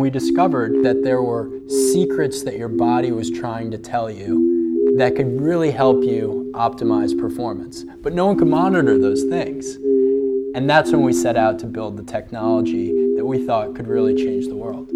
We discovered that there were secrets that your body was trying to tell you that could really help you optimize performance. But no one could monitor those things. And that's when we set out to build the technology that we thought could really change the world.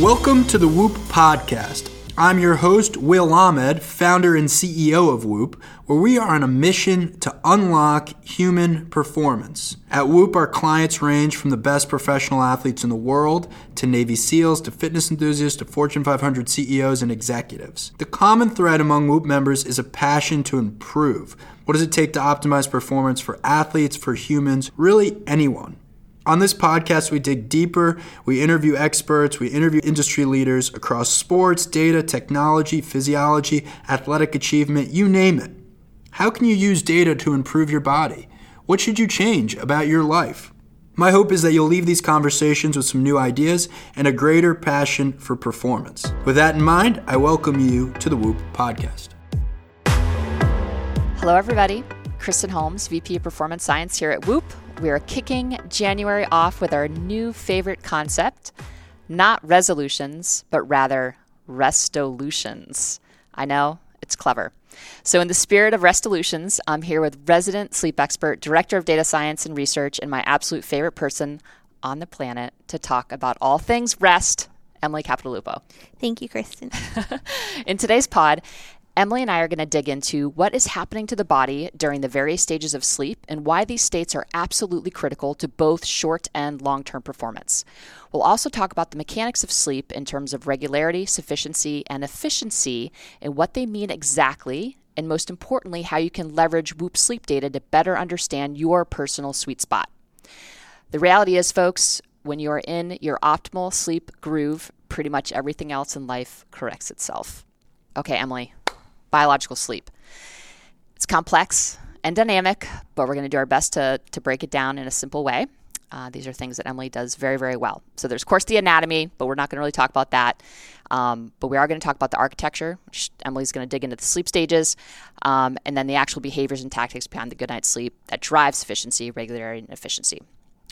Welcome to the Whoop Podcast. I'm your host, Will Ahmed, founder and CEO of Whoop, where we are on a mission to unlock human performance. At Whoop, our clients range from the best professional athletes in the world to Navy SEALs to fitness enthusiasts to Fortune 500 CEOs and executives. The common thread among Whoop members is a passion to improve. What does it take to optimize performance for athletes, for humans, really anyone? On this podcast, we dig deeper, we interview experts, we interview industry leaders across sports, data, technology, physiology, athletic achievement, you name it. How can you use data to improve your body? What should you change about your life? My hope is that you'll leave these conversations with some new ideas and a greater passion for performance. With that in mind, I welcome you to the Whoop podcast. Hello, everybody. Kristen Holmes, VP of Performance Science here at Whoop. We are kicking January off with our new favorite concept not resolutions, but rather restolutions. I know, it's clever. So, in the spirit of restolutions, I'm here with resident sleep expert, director of data science and research, and my absolute favorite person on the planet to talk about all things rest, Emily Capodilupo. Thank you, Kristen. in today's pod, Emily and I are going to dig into what is happening to the body during the various stages of sleep and why these states are absolutely critical to both short and long term performance. We'll also talk about the mechanics of sleep in terms of regularity, sufficiency, and efficiency and what they mean exactly, and most importantly, how you can leverage Whoop sleep data to better understand your personal sweet spot. The reality is, folks, when you are in your optimal sleep groove, pretty much everything else in life corrects itself. Okay, Emily, biological sleep. It's complex and dynamic, but we're going to do our best to, to break it down in a simple way. Uh, these are things that Emily does very, very well. So there's, of course, the anatomy, but we're not going to really talk about that. Um, but we are going to talk about the architecture, which Emily's going to dig into the sleep stages, um, and then the actual behaviors and tactics behind the good night's sleep that drive sufficiency, regularity, and efficiency.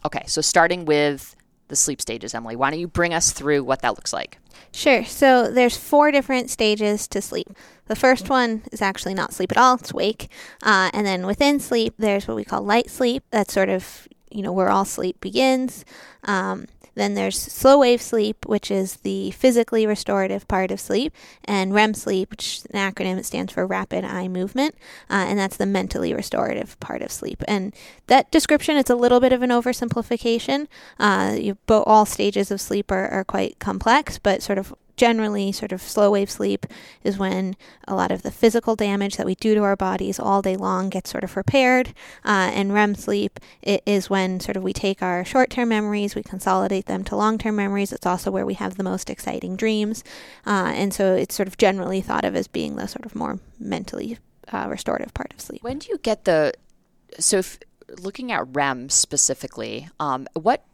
Okay, so starting with the sleep stages, Emily, why don't you bring us through what that looks like? Sure. So there's four different stages to sleep. The first one is actually not sleep at all; it's wake. Uh, and then within sleep, there's what we call light sleep. That's sort of you know where all sleep begins. Um, then there's slow wave sleep, which is the physically restorative part of sleep, and REM sleep, which is an acronym, it stands for rapid eye movement, uh, and that's the mentally restorative part of sleep. And that description, it's a little bit of an oversimplification. Uh, you, all stages of sleep are, are quite complex, but sort of generally sort of slow wave sleep is when a lot of the physical damage that we do to our bodies all day long gets sort of repaired. Uh, and rem sleep is when sort of we take our short-term memories we consolidate them to long-term memories. It's also where we have the most exciting dreams. Uh, and so it's sort of generally thought of as being the sort of more mentally uh, restorative part of sleep. When do you get the so if, looking at rem specifically um, what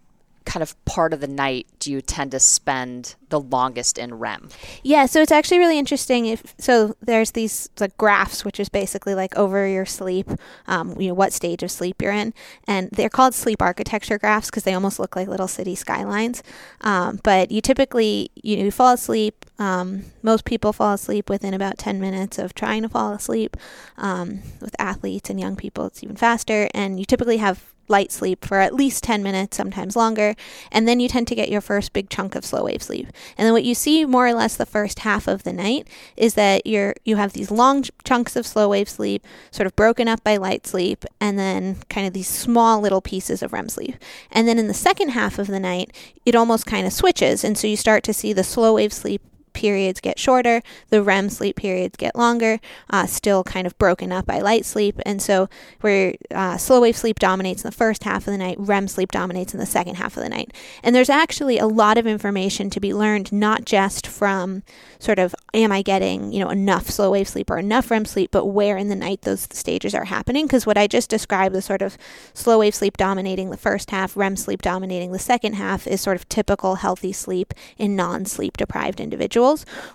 kind of part of the night do you tend to spend the longest in REM? Yeah, so it's actually really interesting. If so, there's these like graphs, which is basically like over your sleep, um, you know, what stage of sleep you're in, and they're called sleep architecture graphs because they almost look like little city skylines. Um, but you typically you, know, you fall asleep. Um, most people fall asleep within about 10 minutes of trying to fall asleep. Um, with athletes and young people, it's even faster, and you typically have light sleep for at least 10 minutes, sometimes longer, and then you tend to get your first big chunk of slow wave sleep. And then what you see more or less the first half of the night is that you're you have these long chunks of slow wave sleep sort of broken up by light sleep and then kind of these small little pieces of REM sleep. And then in the second half of the night, it almost kind of switches and so you start to see the slow wave sleep periods get shorter, the REM sleep periods get longer, uh, still kind of broken up by light sleep. And so, where uh, slow wave sleep dominates in the first half of the night, REM sleep dominates in the second half of the night. And there's actually a lot of information to be learned, not just from sort of, am I getting, you know, enough slow wave sleep or enough REM sleep, but where in the night those stages are happening. Because what I just described, the sort of slow wave sleep dominating the first half, REM sleep dominating the second half, is sort of typical healthy sleep in non sleep deprived individuals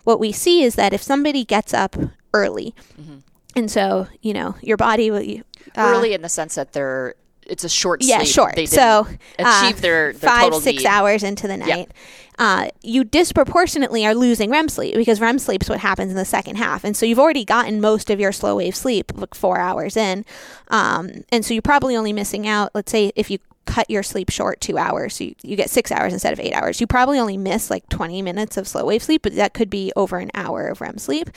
what we see is that if somebody gets up early, mm-hmm. and so, you know, your body will. Uh, early in the sense that they're it's a short yeah, sleep. short. They so didn't uh, achieve their, their five total six need. hours into the night. Uh, you disproportionately are losing REM sleep because REM sleep is what happens in the second half, and so you've already gotten most of your slow wave sleep, like four hours in, um, and so you're probably only missing out. Let's say if you cut your sleep short two hours, so you, you get six hours instead of eight hours. You probably only miss like 20 minutes of slow wave sleep, but that could be over an hour of REM sleep.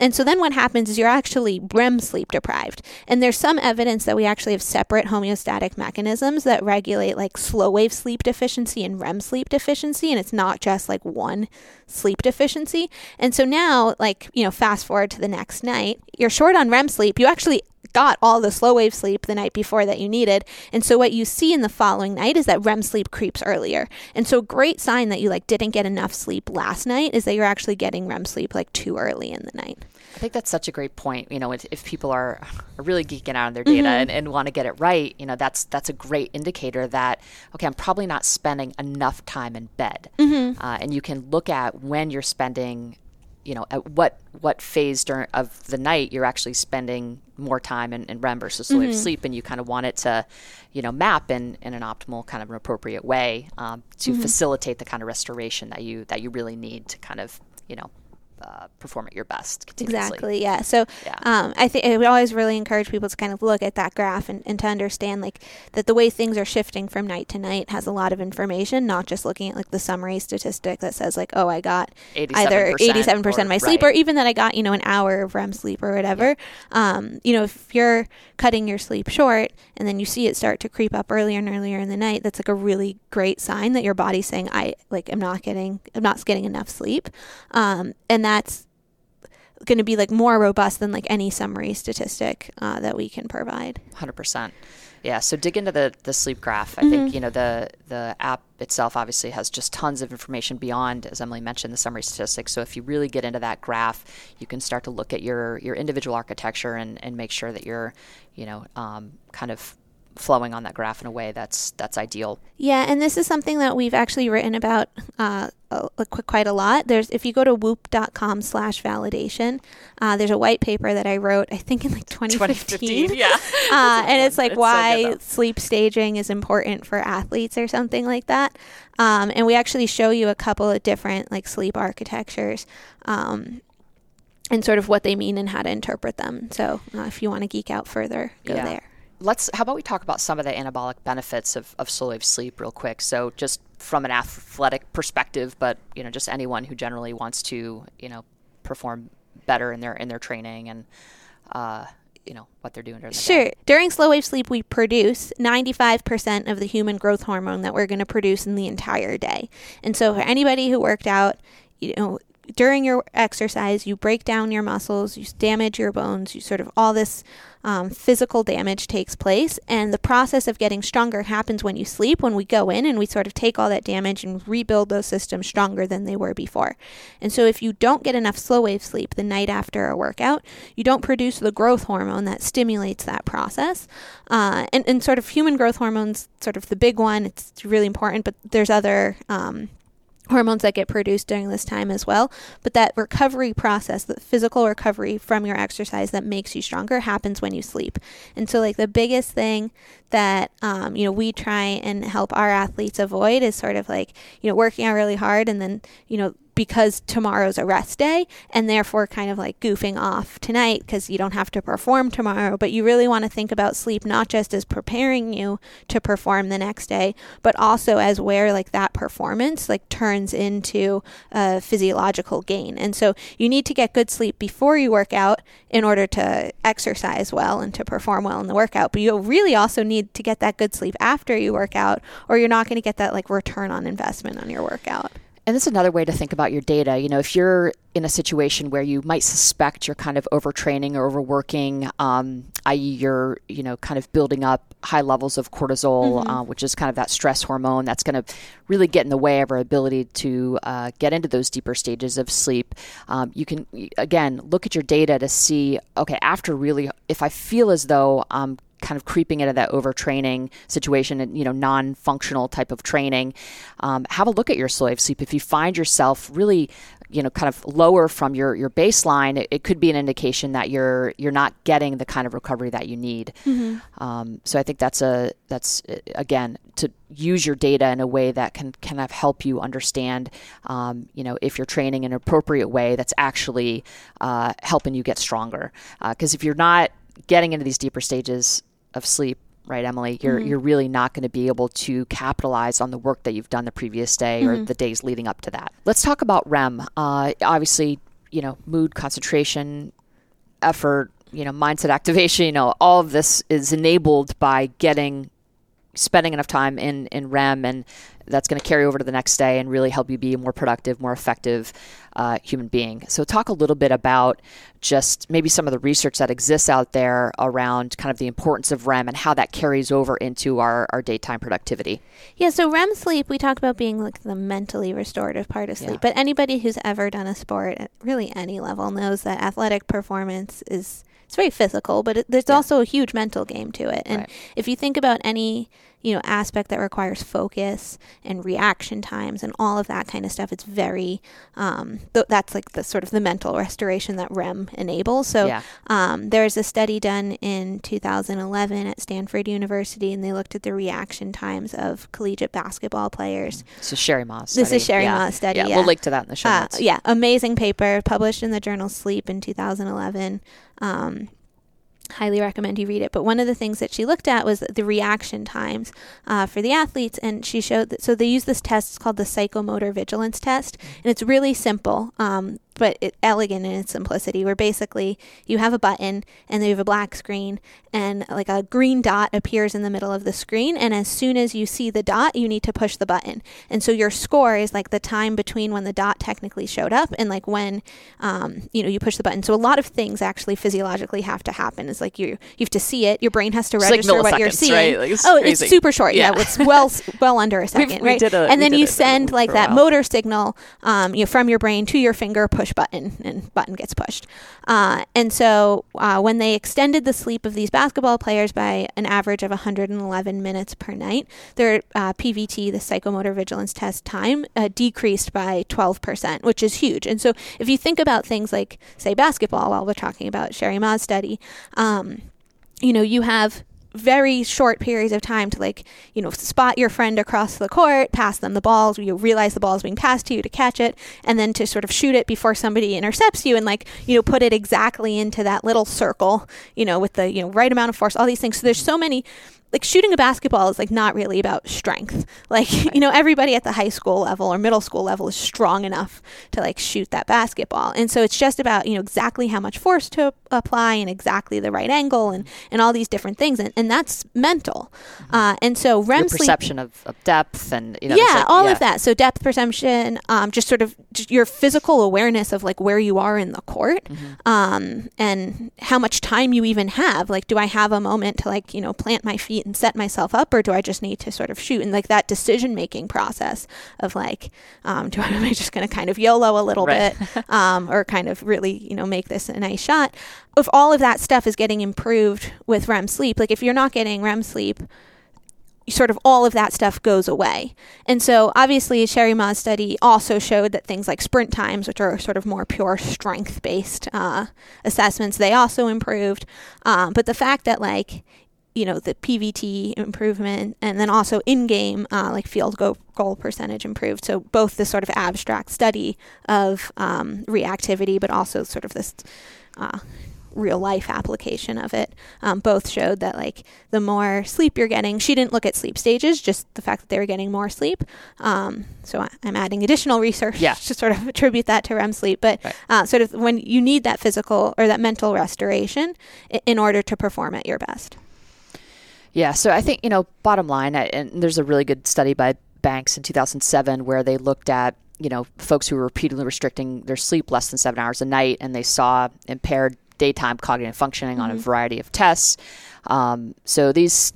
And so then what happens is you're actually REM sleep deprived. And there's some evidence that we actually have separate homeostatic mechanisms that regulate like slow wave sleep deficiency and REM sleep deficiency. And it's not just like one sleep deficiency. And so now, like, you know, fast forward to the next night, you're short on REM sleep. You actually got all the slow wave sleep the night before that you needed. And so what you see in the following night is that REM sleep creeps earlier. And so great sign that you like didn't get enough sleep last night is that you're actually getting REM sleep like too early in the night. I think that's such a great point. You know, if, if people are, really geeking out on their data and, and want to get it right, you know, that's that's a great indicator that okay, I'm probably not spending enough time in bed. Uh, and you can look at when you're spending, you know, at what what phase during of the night you're actually spending more time in, in REM versus wave sleep, and you kind of want it to, you know, map in, in an optimal kind of an appropriate way um, to facilitate the kind of restoration that you that you really need to kind of, you know. Uh, perform at your best. Exactly. Yeah. So Yeah. um, I think I would always really encourage people to kind of look at that graph and, and to understand like that the way things are shifting from night to night has a lot of information, not just looking at like the summary statistic that says like, oh, I got either 87% 87% of my sleep right. or even that I got, you know, an hour of REM sleep or whatever. Um, you know, if you're cutting your sleep short and then you see it start to creep up earlier and earlier in the night, that's like a really great sign that your body's saying, I like am not getting I'm not getting enough sleep. Um, and that's going to be like more robust than like any summary statistic uh, that we can provide. Hundred percent. Yeah. So dig into the the sleep graph. I Mm-hmm. think you know the the app itself obviously has just tons of information beyond, as Emily mentioned, the summary statistics. So if you really get into that graph, you can start to look at your your individual architecture and and make sure that you're, you know, um, kind of flowing on that graph in a way that's that's ideal. Yeah, and this is something that we've actually written about uh, a, a, quite a lot. There's if you go to whoop.com slash validation, uh, there's a white paper that I wrote, I think in like 2015. yeah. uh, and it's like It's why though. sleep staging is important for athletes or something like that. Um, and we actually show you a couple of different like sleep architectures. Um, and sort of what they mean and how to interpret them. So, uh, if you want to geek out further, go Yeah. there. Let's. How about we talk about some of the anabolic benefits of, of slow wave sleep real quick? So just from an athletic perspective, but you know, just anyone who generally wants to, you know, perform better in their in their training and, uh, you know, what they're doing during the Sure. day. During slow wave sleep, we produce 95% of the human growth hormone that we're going to produce in the entire day. And so, for anybody who worked out, you know, during your exercise, you break down your muscles, you damage your bones, you sort of all this um, physical damage takes place. And the process of getting stronger happens when you sleep, when we go in and we sort of take all that damage and rebuild those systems stronger than they were before. And so, if you don't get enough slow wave sleep the night after a workout, you don't produce the growth hormone that stimulates that process. Uh, and, and sort of human growth hormones, sort of the big one, it's really important, but there's other. Um, hormones that get produced during this time as well. But that recovery process, the physical recovery from your exercise that makes you stronger, happens when you sleep. And so, like the biggest thing that um, you know we try and help our athletes avoid is sort of like you know working out really hard and then you know because tomorrow's a rest day and therefore kind of like goofing off tonight because you don't have to perform tomorrow. But you really want to think about sleep not just as preparing you to perform the next day, but also as where like that performance like turns into a physiological gain. And so you need to get good sleep before you work out in order to exercise well and to perform well in the workout. But you really also need to get that good sleep after you work out or you're not going to get that like return on investment on your workout. And this is another way to think about your data. You know, if you're in a situation where you might suspect you're kind of overtraining or overworking, um, i.e., you're you know kind of building up high levels of cortisol, uh, which is kind of that stress hormone that's going to really get in the way of our ability to uh, get into those deeper stages of sleep. Um, you can again look at your data to see, okay, after really, if I feel as though I'm kind of creeping into that overtraining situation and you know non-functional type of training um, have a look at your sleep if you find yourself really you know kind of lower from your your baseline, it, it, could be an indication that you're you're not getting the kind of recovery that you need. Mm-hmm. Um, so I think that's a that's again to use your data in a way that can kind of help you understand, um, you know, if you're training in an appropriate way that's actually uh, helping you get stronger. Because uh, if you're not getting into these deeper stages of sleep right, Emily? You're mm-hmm. you're really not going to be able to capitalize on the work that you've done the previous day mm-hmm. or the days leading up to that. Let's talk about REM. Uh, obviously, you know, mood, concentration, effort, you know, mindset activation. You know, all of this is enabled by getting spending enough time in in REM and that's going to carry over to the next day and really help you be a more productive, more effective uh, human being. So, talk a little bit about just maybe some of the research that exists out there around kind of the importance of REM and how that carries over into our, our daytime productivity. Yeah, so REM sleep, we talk about being like the mentally restorative part of sleep, yeah. but anybody who's ever done a sport at really any level knows that athletic performance is it's very physical, but it, there's yeah. also a huge mental game to it. And right. if you think about any you know aspect that requires focus and reaction times and all of that kind of stuff, it's very um, th- that's like the sort of the mental restoration that REM enables. So yeah. um, there's a study done in 2011 at Stanford University, and they looked at the reaction times of collegiate basketball players. This is Cheri Mah's. This is Cheri yeah. Mah's study. Yeah, yeah, we'll link to that in the show uh, notes. Yeah, amazing paper published in the journal Sleep in 2011. Um, highly recommend you read it. But one of the things that she looked at was the reaction times uh, for the athletes, and she showed that. So they use this test. It's called the psychomotor vigilance test, and it's really simple. Um, but it, elegant in its simplicity, where basically you have a button and then you have a black screen, and like a green dot appears in the middle of the screen. And as soon as you see the dot, you need to push the button. And so your score is like the time between when the dot technically showed up and like when um, you know you push the button. So a lot of things actually physiologically have to happen. It's like you you have to see it. Your brain has to register like what you're seeing. Right? Like it's oh, crazy. it's super short. Yeah, yeah it's well well under a 2nd right? A, and then you send like that motor signal um, you know, from your brain to your finger. Push push button and button gets pushed. Uh, and so uh, when they extended the sleep of these basketball players by an average of 111 minutes per night, their uh, PVT, the psychomotor vigilance test time, uh, decreased by 12%, which is huge. And so if you think about things like, say, basketball, while we're talking about Cheri Mah's study, um, you know, you have very short periods of time to like you know spot your friend across the court pass them the balls you realize the ball is being passed to you to catch it and then to sort of shoot it before somebody intercepts you and like you know put it exactly into that little circle you know with the you know right amount of force all these things so there's so many like shooting a basketball is like not really about strength. Like, you know, everybody at the high school level or middle school level is strong enough to like shoot that basketball. And so it's just about, you know, exactly how much force to apply and exactly the right angle and, and all these different things. And, and that's mental. Mm-hmm. Uh, and so REM Your sleep. perception of, of depth and, you know, yeah, like, all yeah. of that. So depth perception, um, just sort of just your physical awareness of like where you are in the court mm-hmm. um, and how much time you even have. Like, do I have a moment to like, you know, plant my feet and set myself up or do I just need to sort of shoot? And like that decision making process of like, um, do I, am I just going to kind of YOLO a little right. bit um, or kind of really, you know, make this a nice shot? If all of that stuff is getting improved with REM sleep, like if you're not getting REM sleep, sort of all of that stuff goes away. And so obviously Cheri Mah's study also showed that things like sprint times, which are sort of more pure strength based uh, assessments, they also improved. Um, but the fact that like you know the PVT improvement, and then also in-game uh, like field goal, goal percentage improved. So both this sort of abstract study of um, reactivity, but also sort of this uh, real life application of it. Um, both showed that like the more sleep you're getting, she didn't look at sleep stages, just the fact that they were getting more sleep. Um, so I, am adding additional research yeah. to sort of attribute that to REM sleep, but right. uh, sort of when you need that physical or that mental restoration in order to perform at your best. Yeah, so I think, you know, bottom line, and there's a really good study by Banks in 2007 where they looked at, you know, folks who were repeatedly restricting their sleep less than seven hours a night, and they saw impaired daytime cognitive functioning mm-hmm. on a mm-hmm. variety of tests. Um, so these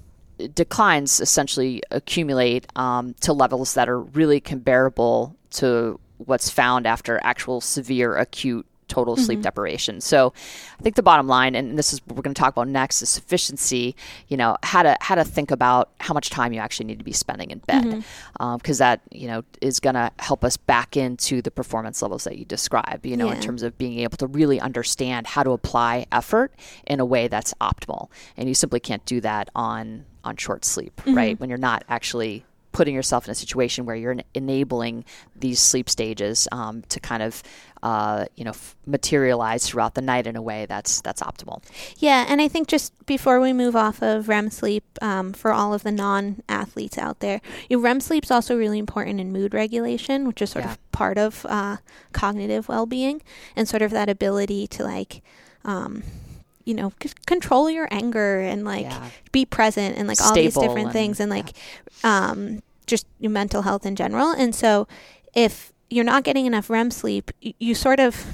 declines essentially accumulate um, to levels that are really comparable to what's found after actual severe acute total sleep deprivation. So I think the bottom line, and this is what we're going to talk about next, is sufficiency. You know, how to how to think about how much time you actually need to be spending in bed, because Mm-hmm. that you know is going to help us back into the performance levels that you describe. You know, in terms of being able to really understand how to apply effort in a way that's optimal, and you simply can't do that on on short sleep, Mm-hmm. right? When you're not actually putting yourself in a situation where you're enabling these sleep stages um, to kind of uh, you know f- materialize throughout the night in a way that's that's optimal. Yeah, and I think just before we move off of REM sleep, um, for all of the non-athletes out there, you know, REM sleep's also really important in mood regulation, which is sort Yeah. of part of uh, cognitive well-being, and sort of that ability to like. Um, you know, c- control your anger and like Yeah. be present and like all these different and- things and like um, just your mental health in general. And so, if you're not getting enough REM sleep, you, you sort of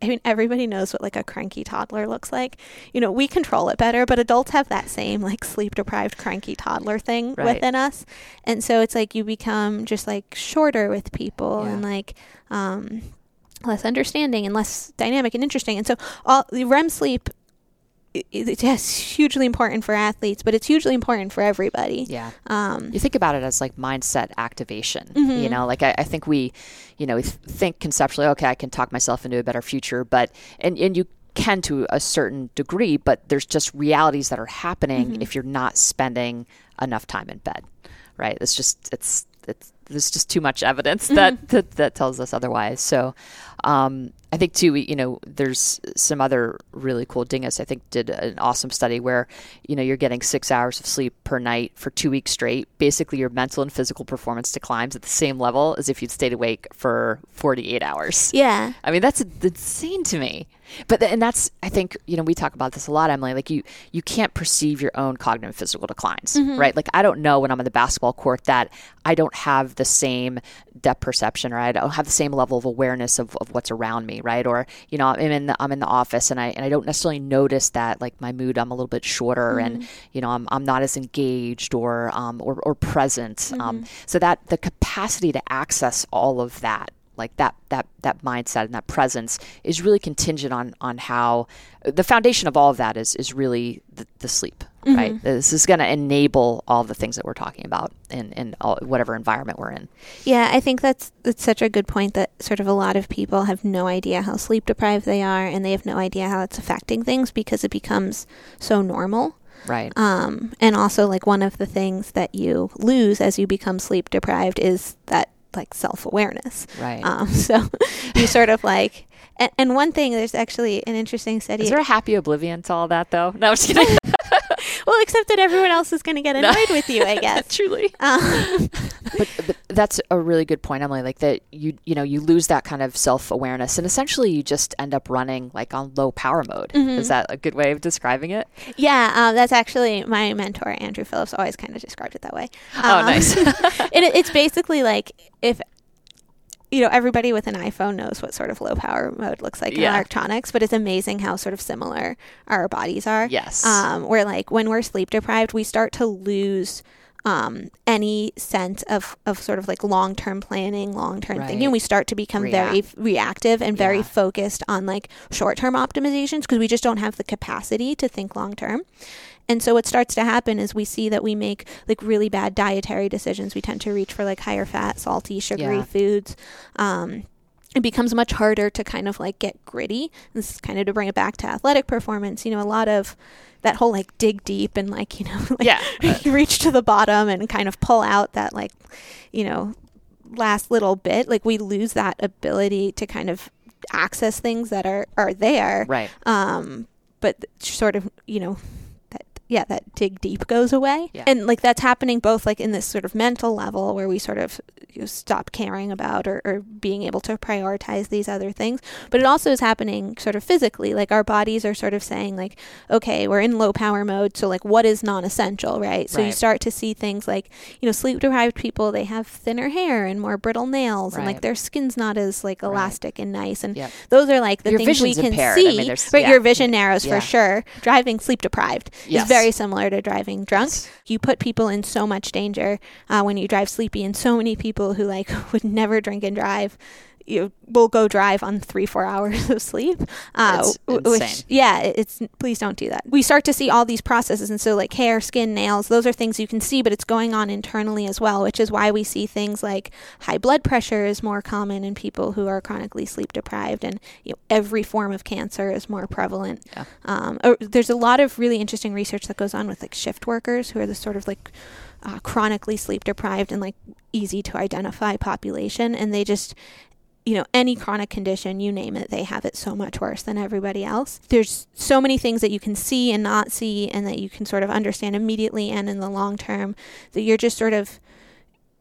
I mean, everybody knows what like a cranky toddler looks like. You know, we control it better, but adults have that same like sleep deprived cranky toddler thing Right. within us. And so it's like you become just like shorter with people Yeah. and like um less understanding and less dynamic and interesting. And so all the REM sleep it's yes, hugely important for athletes, but it's hugely important for everybody. Yeah. Um You think about it as like mindset activation. Mhm. You know, like I, I think we, you know, we th- think conceptually, okay, I can talk myself into a better future, but and and you can to a certain degree, but there's just realities that are happening if you're not spending enough time in bed, right? It's just it's it's there's just too much evidence that, that that tells us otherwise. So, um, I think too, you know, there's some other really cool. Dinges, I think, did an awesome study where, you know, you're getting six hours of sleep per night for two weeks straight. Basically, your mental and physical performance declines at the same level as if you'd stayed awake for 48 hours. yeah. I mean, that's insane to me. But and that's I think you know we talk about this a lot, Emily. Like you you can't perceive your own cognitive physical declines, mm-hmm. right? Like I don't know when I'm on the basketball court that I don't have the same depth perception or I don't have the same level of awareness of, of what's around me, right? Or you know I'm in the I'm in the office and I and I don't necessarily notice that like my mood I'm a little bit shorter and you know I'm, I'm not as engaged or um, or, or present. Um, so that the capacity to access all of that like that that that mindset and that presence is really contingent on on how the foundation of all of that is is really the, the sleep right? This is going to enable all the things that we're talking about in in all, whatever environment we're in. Yeah, I think that's that's such a good point that sort of a lot of people have no idea how sleep deprived they are and they have no idea how it's affecting things because it becomes so normal. right. Um, and also like one of the things that you lose as you become sleep deprived is that like self awareness. right Um, so you sort of like and, and one thing there's actually an interesting study. is there a happy oblivion to all that though no i'm just kidding well, except that everyone else is going to get annoyed with you, I guess. truly Um, but, but that's a really good point, Emily. Like that, you you know, you lose that kind of self awareness, and essentially, you just end up running like on low power mode. Is that a good way of describing it? yeah, um, that's actually my mentor, Andrew Phillips, always kind of described it that way. Oh, Um, nice. it, it's basically like if you know everybody with an iphone knows what sort of low power mode looks like in electronics but it's amazing how sort of similar our bodies are Yes. um, where like when we're sleep deprived we start to lose um, any sense of, of sort of like long term planning, long term Right. thinking. We start to become very f- reactive and very Yeah. focused on like short term optimizations because we just don't have the capacity to think long term. And so what starts to happen is we see that we make like really bad dietary decisions. We tend to reach for like higher fat, salty, sugary Yeah. foods. Um, it becomes much harder to kind of like get gritty. This is kind of to bring it back to athletic performance. You know, a lot of that whole like dig deep and like, you know, like Yeah. reach to the bottom and kind of pull out that like, you know, last little bit. Like we lose that ability to kind of access things that are are there. right. Um, but sort of, you know, yeah, that dig deep goes away. Yeah. And like that's happening both like in this sort of mental level where we sort of you know, stop caring about or, or being able to prioritize these other things. But it also is happening sort of physically. Like our bodies are sort of saying like, okay, we're in low power mode. So like what is non-essential, right? So you start to see things like, you know, sleep deprived people, they have thinner hair and more brittle nails and like their skin's not as like elastic and nice. And Yep. those are like the Your things we can impaired. I mean, see. there's- right, yeah. your vision narrows Yeah. for sure. Driving sleep deprived Yes. is very similar to driving drunk. Yes. You put people in so much danger uh, when you drive sleepy, and so many people who like would never drink and drive you will go drive on three four hours of sleep. Uh, which yeah it's please don't do that. We start to see all these processes and so like hair skin nails those are things you can see but it's going on internally as well which is why we see things like high blood pressure is more common in people who are chronically sleep deprived and you know, every form of cancer is more prevalent. Yeah. um, or there's a lot of really interesting research that goes on with like shift workers who are the sort of like uh, chronically sleep deprived and like easy to identify population and they just you know any chronic condition you name it they have it so much worse than everybody else there's so many things that you can see and not see and that you can sort of understand immediately and in the long term that you're just sort of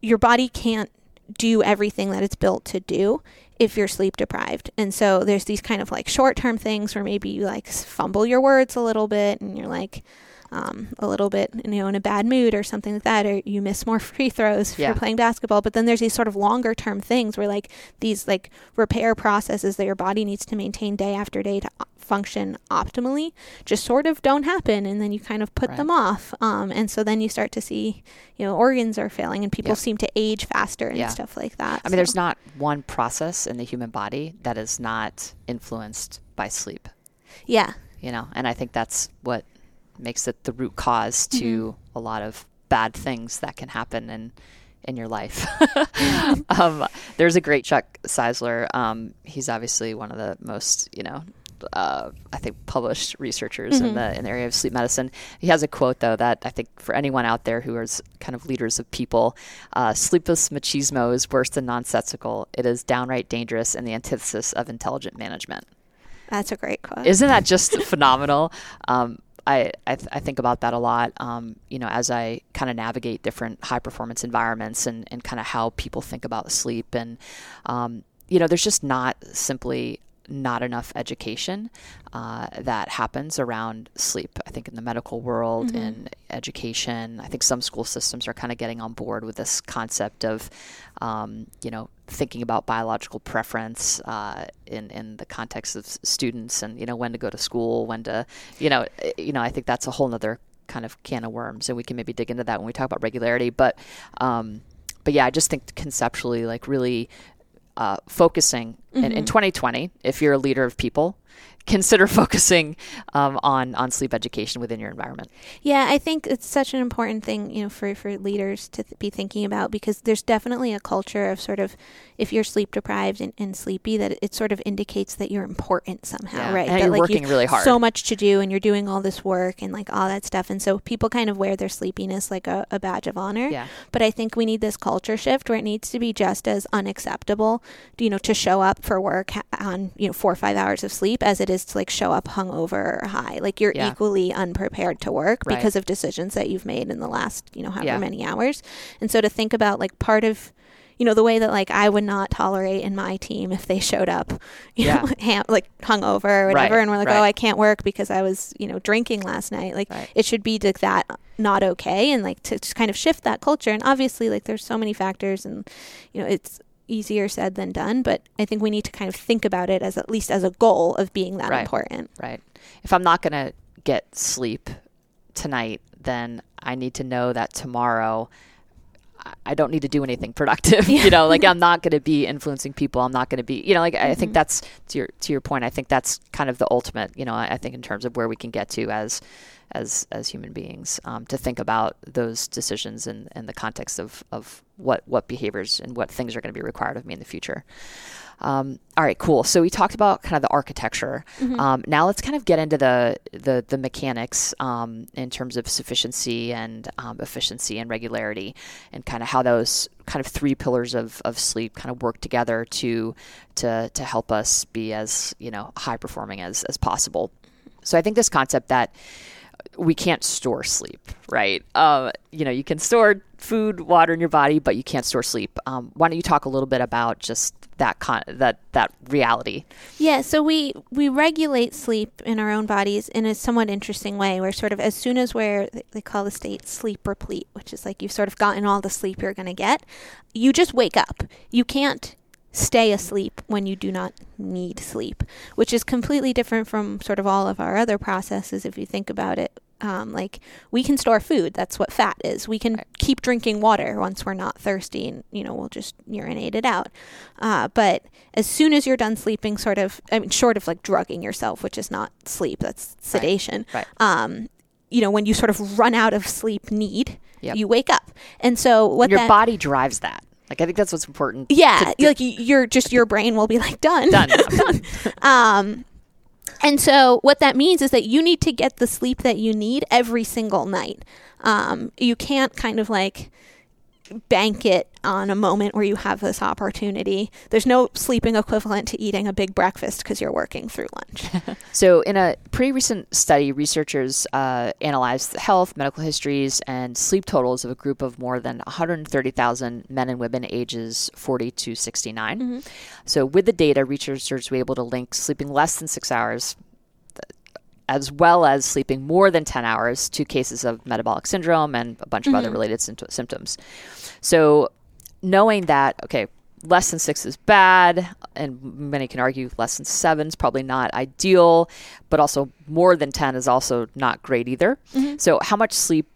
your body can't do everything that it's built to do if you're sleep deprived. And so there's these kind of like short term things where maybe you like fumble your words a little bit and you're like um, a little bit, you know, in a bad mood or something like that, or you miss more free throws if Yeah. you're playing basketball. But then there's these sort of longer term things where like these like repair processes that your body needs to maintain day after day to function optimally just sort of don't happen and then you kind of put Right. them off um, and so then you start to see you know organs are failing and people Yeah. seem to age faster and Yeah. stuff like that I mean, there's not one process in the human body that is not influenced by sleep, yeah you know, and I think that's what makes it the root cause to Mm-hmm. a lot of bad things that can happen in in your life. um, there's a great Chuck Czeisler. Um, he's obviously one of the most, you know, uh, I think published researchers in the in the area of sleep medicine. He has a quote though that I think for anyone out there who is kind of leaders of people, uh, sleepless machismo is worse than nonsensical. It is downright dangerous and the antithesis of intelligent management. that's a great quote Isn't that just phenomenal? Um, I, I, th- I think about that a lot, um, you know, as I kind of navigate different high performance environments and, and kind of how people think about sleep. And, um, you know, there's just not simply not enough education uh, that happens around sleep. I think in the medical world, in education, I think some school systems are kind of getting on board with this concept of, um, you know, thinking about biological preference uh, in in the context of students and you know when to go to school, when to, you know, eh, you know, I think that's a whole other kind of can of worms, and we can maybe dig into that when we talk about regularity. But, um, but yeah, I just think conceptually, like really uh, focusing in, in 2020, if you're a leader of people, consider focusing um, on on sleep education within your environment. Yeah, I think it's such an important thing, you know, for, for leaders to th- be thinking about because there's definitely a culture of sort of if you're sleep deprived and, and sleepy, that it sort of indicates that you're important somehow, Yeah, right? and that you're like working really hard. so much to do and you're doing all this work and like all that stuff, and so people kind of wear their sleepiness like a, a badge of honor. Yeah. But I think we need this culture shift where it needs to be just as unacceptable, you know, to show up for work on you know four or five hours of sleep as it is to like show up hungover or high. Like you're Yeah. equally unprepared to work Right. because of decisions that you've made in the last you know however Yeah. many hours. And so to think about like part of you know the way that like I would not tolerate in my team if they showed up, you Yeah. know, ham- like hungover or whatever, Right, and we're like, right. oh, I can't work because I was you know drinking last night. Like Right. it should be like that not okay, and like to just kind of shift that culture. And obviously, like there's so many factors, and you know it's easier said than done. But I think we need to kind of think about it as at least as a goal of being that Right. important. right? If I'm not going to get sleep tonight, then I need to know that tomorrow I- don't need to do anything productive. you know, like I'm not going to be influencing people. I'm not going to be, you know, like I think mm-hmm. that's to your to your point. I think that's kind of the ultimate. You know, I, I think in terms of where we can get to as as as human beings um, to think about those decisions in, in the context of of what what behaviors and what things are going to be required of me in the future. Um, all right, cool. So we talked about kind of the architecture. Um, now let's kind of get into the the, the mechanics um, in terms of sufficiency and um, efficiency and regularity, and kind of how those kind of three pillars of, of sleep kind of work together to to to help us be as you know high performing as as possible. So I think this concept that we can't store sleep, right? Uh, you know, you can store food, water in your body, but you can't store sleep. Um, why don't you talk a little bit about just that con- that that reality? Yeah, so we we regulate sleep in our own bodies in a somewhat interesting way. Where sort of as soon as we're they call the state sleep replete, which is like you've sort of gotten all the sleep you're going to get, you just wake up. You can't stay asleep when you do not need sleep, which is completely different from sort of all of our other processes if you think about it um, like we can store food. That's what fat is. We can Right. keep drinking water once we're not thirsty, and you know we'll just urinate it out. Uh, but as soon as you're done sleeping, sort of, I mean, short of like drugging yourself, which is not sleep, that's sedation. Right. Um, you know, when you sort of run out of sleep need, Yep. you wake up, and so what Your that, body drives that. Like I think that's what's important. yeah, to- to- like you're just your brain will be like done, done. Done. um, and so what that means is that you need to get the sleep that you need every single night. Um, you can't kind of like bank it on a moment where you have this opportunity. There's no sleeping equivalent to eating a big breakfast because you're working through lunch. So, in a pretty recent study, researchers uh, analyzed the health, medical histories, and sleep totals of a group of more than 130,000 men and women ages 40 to 69. So, with the data, researchers were able to link sleeping less than six hours. As well as sleeping more than 10 hours to cases of metabolic syndrome and a bunch of other related sympto- symptoms. So, knowing that, okay, less than six is bad, and many can argue less than seven is probably not ideal, but also more than 10 is also not great either. So, how much sleep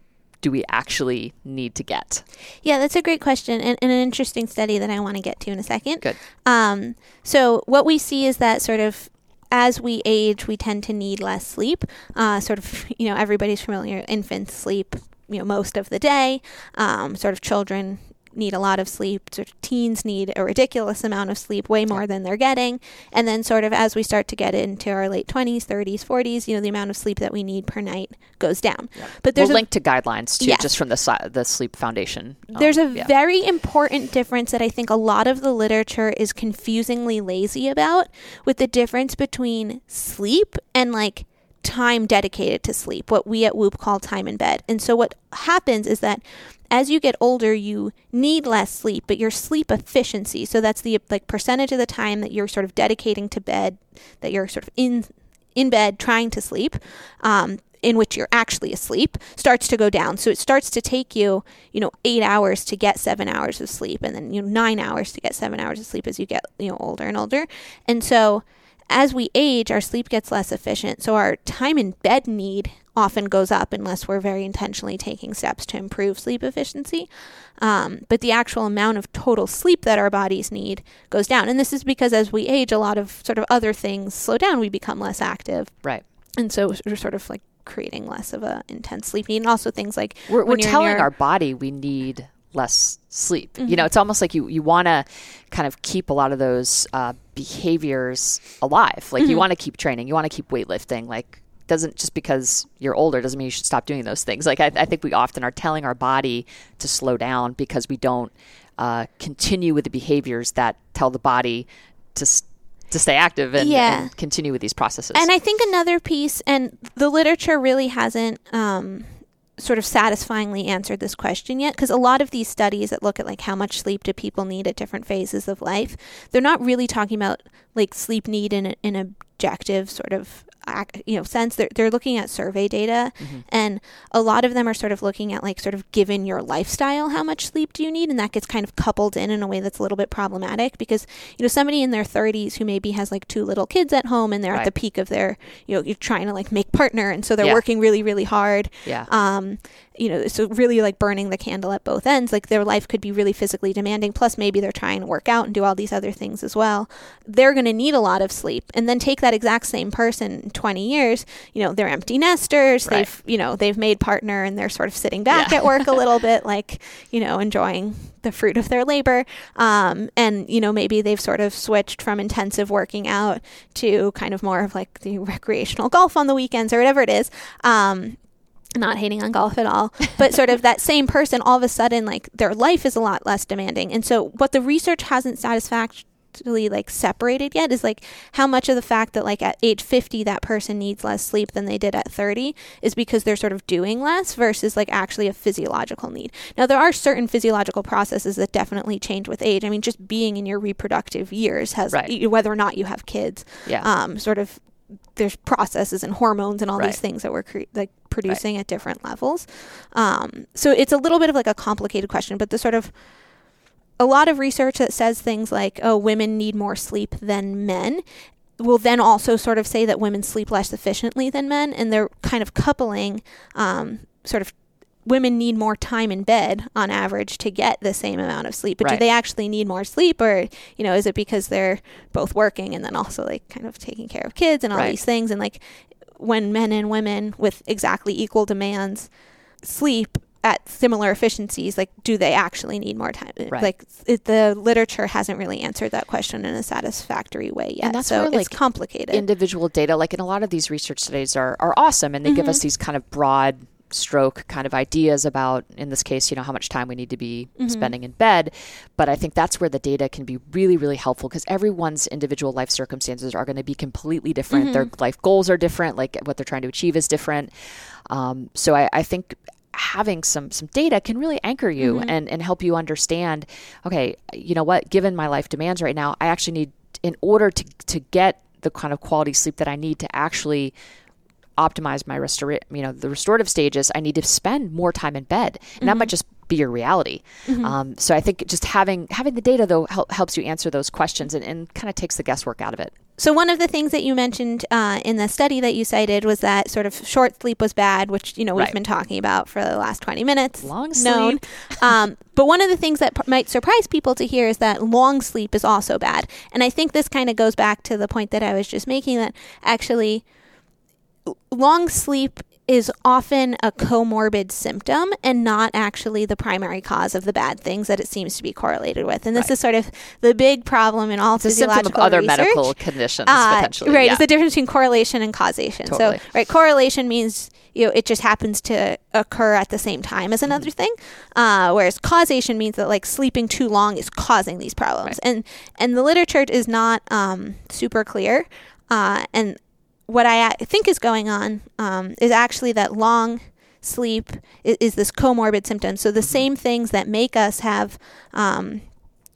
do we actually need to get? Yeah, that's a great question and, and an interesting study that I want to get to in a second. Good. Um, so what we see is that sort of as we age, we tend to need less sleep. Uh, sort of, you know, everybody's familiar. Infants sleep, you know, most of the day. Um, sort of children need a lot of sleep. Sort of teens need a ridiculous amount of sleep, way more than they're getting. And then sort of as we start to get into our late twenties, thirties, forties, you know, the amount of sleep that we need per night goes down. But there's we'll a link to guidelines too, Yes. just from the the Sleep Foundation. Um, there's a yeah. very important difference that I think a lot of the literature is confusingly lazy about with the difference between sleep and like time dedicated to sleep, what we at Whoop call time in bed. And so what happens is that as you get older, you need less sleep, but your sleep efficiency, so that's the like percentage of the time that you're sort of dedicating to bed, that you're sort of in in bed trying to sleep, um, in which you're actually asleep, starts to go down. So it starts to take you, you know, eight hours to get seven hours of sleep, and then you know nine hours to get seven hours of sleep as you get you know older and older. And so as we age, our sleep gets less efficient. So our time in bed need often goes up unless we're very intentionally taking steps to improve sleep efficiency. Um, but the actual amount of total sleep that our bodies need goes down. And this is because as we age, a lot of sort of other things slow down. We become less active. right. And so we're sort of like creating less of a intense sleep need. And also things like We're, we're telling your- our body we need less sleep. You Mm-hmm. know, it's almost like you, you want to kind of keep a lot of those uh, behaviors alive. Like Mm-hmm. you want to keep training, you want to keep weightlifting. Like doesn't just because you're older doesn't mean you should stop doing those things. Like I, I think we often are telling our body to slow down because we don't uh, continue with the behaviors that tell the body to to stay active and, Yeah. and continue with these processes. And I think another piece, and the literature really hasn't um, sort of satisfyingly answered this question yet, because a lot of these studies that look at like how much sleep do people need at different phases of life, they're not really talking about like sleep need in a- an objective sort of you know sense. They're they're looking at survey data, and a lot of them are sort of looking at like sort of given your lifestyle, how much sleep do you need, and that gets kind of coupled in in a way that's a little bit problematic because you know somebody in their 30s who maybe has like two little kids at home and they're at the peak of their you know you're trying to like make partner and so they're Yeah. working really really hard yeah. um you know so really like burning the candle at both ends like their life could be really physically demanding plus maybe they're trying to work out and do all these other things as well they're going to need a lot of sleep and then take that exact same person 20 years you know they're empty nesters Right. they've you know they've made partner and they're sort of sitting back Yeah. at work a little bit like you know enjoying the fruit of their labor um, and you know maybe they've sort of switched from intensive working out to kind of more of like the recreational golf on the weekends or whatever it is um, not hating on golf at all, but sort of that same person, all of a sudden, like their life is a lot less demanding. And so, what the research hasn't like separated yet is like how much of the fact that like at age 50 that person needs less sleep than they did at 30 is because they're sort of doing less versus like actually a physiological need. Now, there are certain physiological processes that definitely change with age. I mean, just being in your reproductive years has Right. whether or not you have kids, Yeah. um, sort of there's processes and hormones and all Right. these things that we're cre- like producing at different levels. Um, so it's a little bit of like a complicated question, but the sort of a lot of research that says things like, oh, women need more sleep than men. will then also sort of say that women sleep less efficiently than men, and they're kind of coupling um, sort of women need more time in bed on average to get the same amount of sleep. But Right. do they actually need more sleep, or you know, is it because they're both working and then also like kind of taking care of kids and all Right. these things? And like when men and women with exactly equal demands sleep at similar efficiencies like do they actually need more time Right. like it, the literature hasn't really answered that question in a satisfactory way yet that's so where, it's complicated individual data like in a lot of these research studies are, are awesome and they give us Mm-hmm. these kind of broad stroke kind of ideas about in this case you know how much time we need to be Mm-hmm. spending in bed but i think that's where the data can be really really helpful because everyone's individual life circumstances are going to be completely different their Mm-hmm. life goals are different like what they're trying to achieve is different um, so I, I think having some some data can really anchor you Mm-hmm. and and help you understand okay you know what given my life demands right now i actually need in order to to get the kind of quality sleep that i need to actually optimize my restor you know the restorative stages i need to spend more time in bed and that might just be your reality um, so i think just having having the data though help, helps you answer those questions and, and kind of takes the guesswork out of it So one of the things that you mentioned uh, in the study that you cited was that sort of short sleep was bad, which you know we've Right. been talking about for the last twenty minutes. Long sleep. known. um, but one of the things that p- might surprise people to hear is that long sleep is also bad, and I think this kind of goes back to the point that I was just making that actually long sleep is often a comorbid symptom and not actually the primary cause of the bad things that it seems to be correlated with. And this Right. is sort of the big problem in all it's a symptom of other research. medical conditions Uh, potentially right. yeah. It's the difference between correlation and causation. Totally. So, right, correlation means you know it just happens to occur at the same time as another Mm-hmm. thing, uh, whereas causation means that like sleeping too long is causing these problems, and and the literature is not um, super clear, uh, and what I think is going on um, is actually that long sleep is, is this comorbid symptom. So the Mm-hmm. same things that make us have um,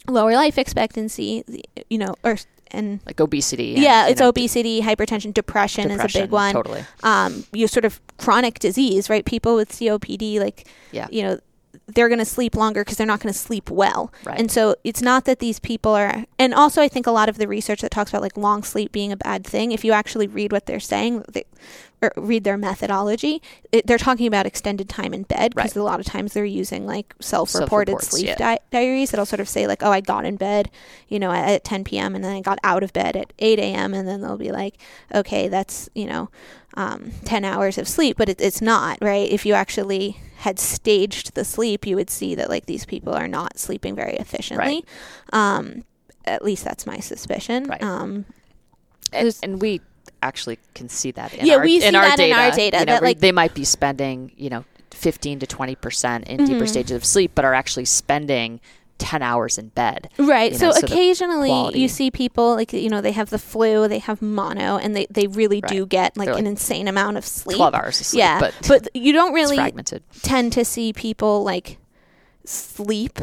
lower life expectancy, you know, or and like obesity and, yeah, it's know, obesity, hypertension, depression, is a big one. totally Um, you sort of chronic disease, right? People with COPD, like, Yeah. you know, they're going to sleep longer because they're not going to sleep well. Right. And so it's not that these people are, and also I think a lot of the research that talks about like long sleep being a bad thing, if you actually read what they're saying, they, or read their methodology, it, they're talking about extended time in bed because Right. a lot of times they're using like self-reported sleep yeah. di- diaries that'll sort of say like, oh, I got in bed, you know, at, at 10 p.m. and then I got out of bed at 8 a.m. and then they'll be like, okay, that's you know, um, 10 hours of sleep, but it, it's not right. If you actually had staged the sleep, you would see that like these people are not sleeping very efficiently. Um, at least that's my suspicion. Right. Um, and, and we actually can see that in Yeah, our, we see in our that data. in our data, You know, that, like- they might be spending, you know, 15 to 20 percent in deeper Mhm. stages of sleep, but are actually spending 10 hours in bed. Right. you so know, so occasionally you see people like you know they have the flu, they have mono, and they, they really do get like They're, an insane amount of sleep. 12 hours of sleep, yeah, but, you don't really tend to see people like sleep,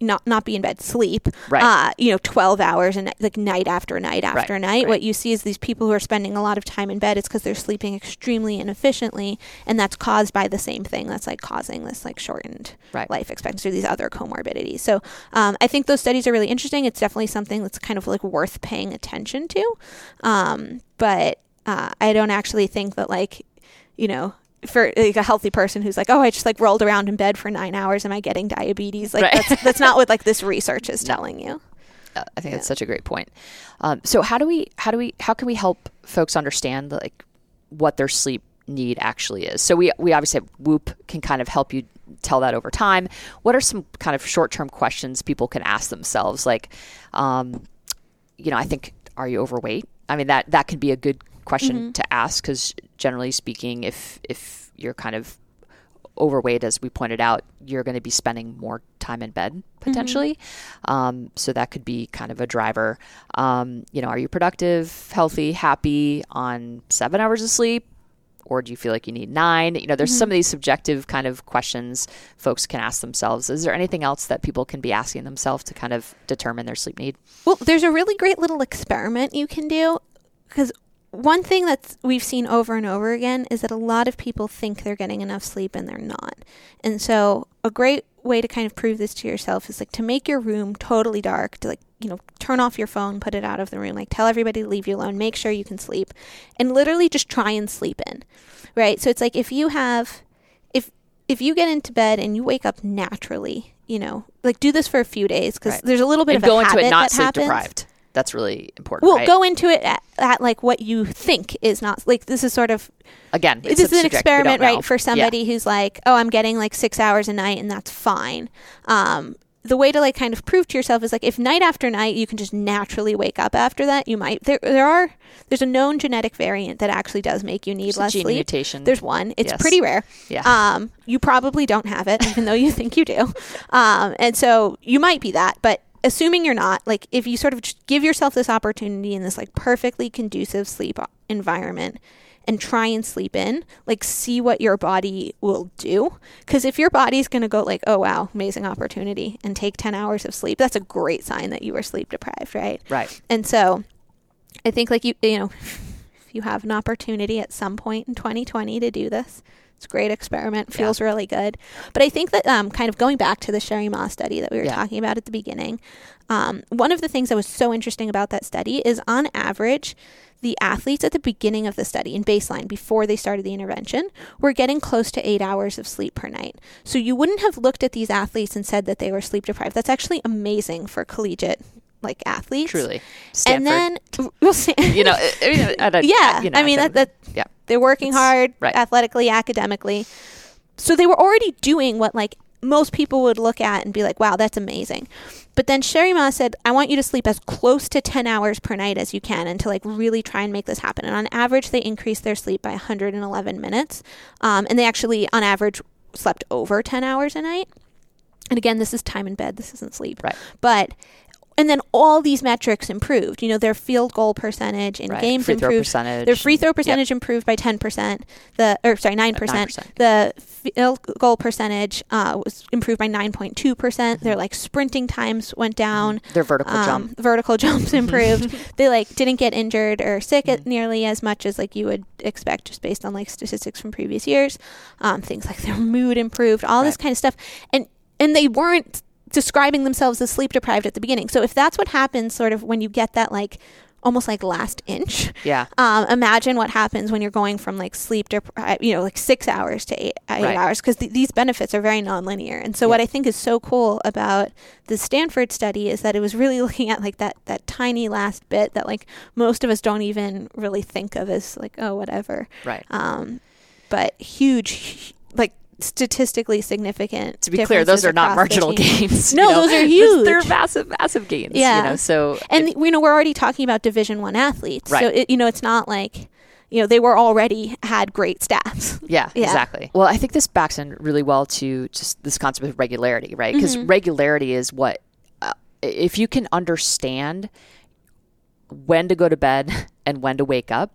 not not be in bed, sleep. Right. Uh, you know, twelve hours and like night after night after Right, night. right. What you see is these people who are spending a lot of time in bed. It's because they're sleeping extremely inefficiently, and that's caused by the same thing. That's like causing this like shortened Right. life expectancy or these other comorbidities. So um, I think those studies are really interesting. It's definitely something that's kind of like worth paying attention to. Um, but uh, I don't actually think that like, you know, for like a healthy person who's like, oh, I just like rolled around in bed for nine hours. Am I getting diabetes? Like Right. that's that's not what like this research is telling you. Uh, I think Yeah. that's such a great point. Um, so how do we how do we how can we help folks understand like what their sleep need actually is? So we we obviously have Whoop can kind of help you tell that over time. What are some kind of short term questions people can ask themselves? Like, um, you know, I think are you overweight? I mean that that can be a good question to ask because generally speaking, if if you're kind of overweight, as we pointed out, you're going to be spending more time in bed potentially. Um, so that could be kind of a driver. Um, you know, are you productive, healthy, happy on seven hours of sleep? Or do you feel like you need nine? You know, there's some of these subjective kind of questions folks can ask themselves. Is there anything else that people can be asking themselves to kind of determine their sleep need? Well, there's a really great little experiment you can do because one thing that we've seen over and over again is that a lot of people think they're getting enough sleep and they're not. And so, a great way to kind of prove this to yourself is like to make your room totally dark, to like, you know, turn off your phone, put it out of the room, like tell everybody to leave you alone, make sure you can sleep, and literally just try and sleep in. Right? So it's like if you have if if you get into bed and you wake up naturally, you know, like do this for a few days because Right. there's a little bit and of a go into it not that sleep happens. deprived. That's really important. Well, right? go into it at, at like what you think is not like this is sort of again. This is an. Experiment, right? For Yeah. somebody who's like, oh, I'm getting like six hours a night, and that's fine. Um, the way to like kind of prove to yourself is like if night after night you can just naturally wake up after that, you might there there are there's a known genetic variant that actually does make you need There's a less gene sleep. mutation. There's one. It's Yes. pretty rare. Yeah. Um, you probably don't have it, even though you think you do. Um, and so you might be that, but assuming you're not, like if you sort of give yourself this opportunity in this like perfectly conducive sleep environment and try and sleep in, like see what your body will do. Because if your body's going to go like, oh wow, amazing opportunity, and take 10 hours of sleep, that's a great sign that you were sleep deprived, right? right. And so I think like you you know if you have an opportunity at some point in 2020 to do this, it's a great experiment. Feels really good. But I think that um, kind of going back to the Cheri Mah study that we were Yeah. talking about at the beginning, um, one of the things that was so interesting about that study is on average, the athletes at the beginning of the study in baseline before they started the intervention were getting close to eight hours of sleep per night. So you wouldn't have looked at these athletes and said that they were sleep deprived. That's actually amazing for collegiate like athletes. Truly. Stanford. And then we'll see. you know, I- I mean, I don't- yeah, you know, I mean that, that yeah. they're working It's- hard right. athletically, academically. So they were already doing what like most people would look at and be like, "Wow, that's amazing." But then Cheri Mah said, "I want you to sleep as close to 10 hours per night as you can and to like really try and make this happen." And on average, they increased their sleep by 111 minutes. Um, and they actually on average slept over 10 hours a night. And again, this is time in bed. This isn't sleep. Right. But and then all these metrics improved. You know, their field goal percentage in Right. games Free improved. percentage. Their free throw Yep. percentage improved by 10%. The or sorry, 9%. 9%. The field goal percentage uh, was improved by 9.2%. Mm-hmm. Their like sprinting times went down. Their vertical Um, jump. vertical jumps improved. they like didn't get injured or sick at nearly as much as like you would expect just based on like statistics from previous years. Um, things like their mood improved, all this kind of stuff, and and they weren't describing themselves as sleep deprived at the beginning. So if that's what happens, sort of when you get that like almost like last inch. Yeah. Um, imagine what happens when you're going from like sleep deprived, you know, like six hours to eight, eight Right. hours, because th- these benefits are very nonlinear. And so, what I think is so cool about the Stanford study is that it was really looking at like that that tiny last bit that like most of us don't even really think of as like oh whatever, Right. um, but huge, like statistically significant. to be clear, those are not marginal team. gains. No, you know? those are huge. They're massive, massive gains. Yeah. You know, so and it- you know we're already talking about division one athletes so Right. it, you know it's not like you know they were already had great stats Yeah, Yeah. exactly. Well, I think this backs in really well to just this concept of regularity, right? Because Mm-hmm. regularity is what, uh, if you can understand when to go to bed and when to wake up,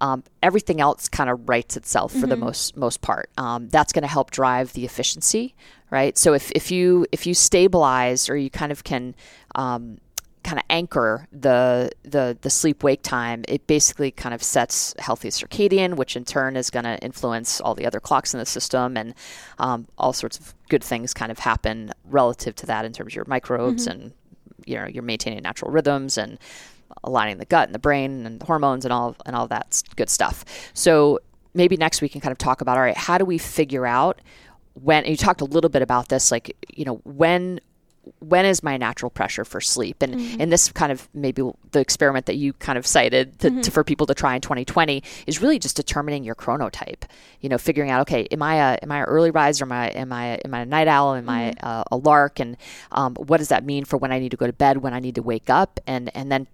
um, everything else kind of writes itself for Mm-hmm. the most most part. Um, that's going to help drive the efficiency, right? So if, if you if you stabilize or you kind of can um, kind of anchor the the the sleep wake time, it basically kind of sets healthy circadian, which in turn is going to influence all the other clocks in the system, and um, all sorts of good things kind of happen relative to that in terms of your microbes and you know you're maintaining natural rhythms and aligning the gut and the brain and the hormones and all and all that good stuff. So maybe next we can kind of talk about all right, how do we figure out when and you talked a little bit about this like you know when when is my natural pressure for sleep? And mm-hmm. and this kind of maybe the experiment that you kind of cited to, to, mm-hmm. for people to try in 2020 is really just determining your chronotype you know figuring out okay am i a am i an early riser? Am i am i am i a night owl? Am i mm-hmm. a, a lark? And um, what does that mean for when i need to go to bed when i need to wake up? And and then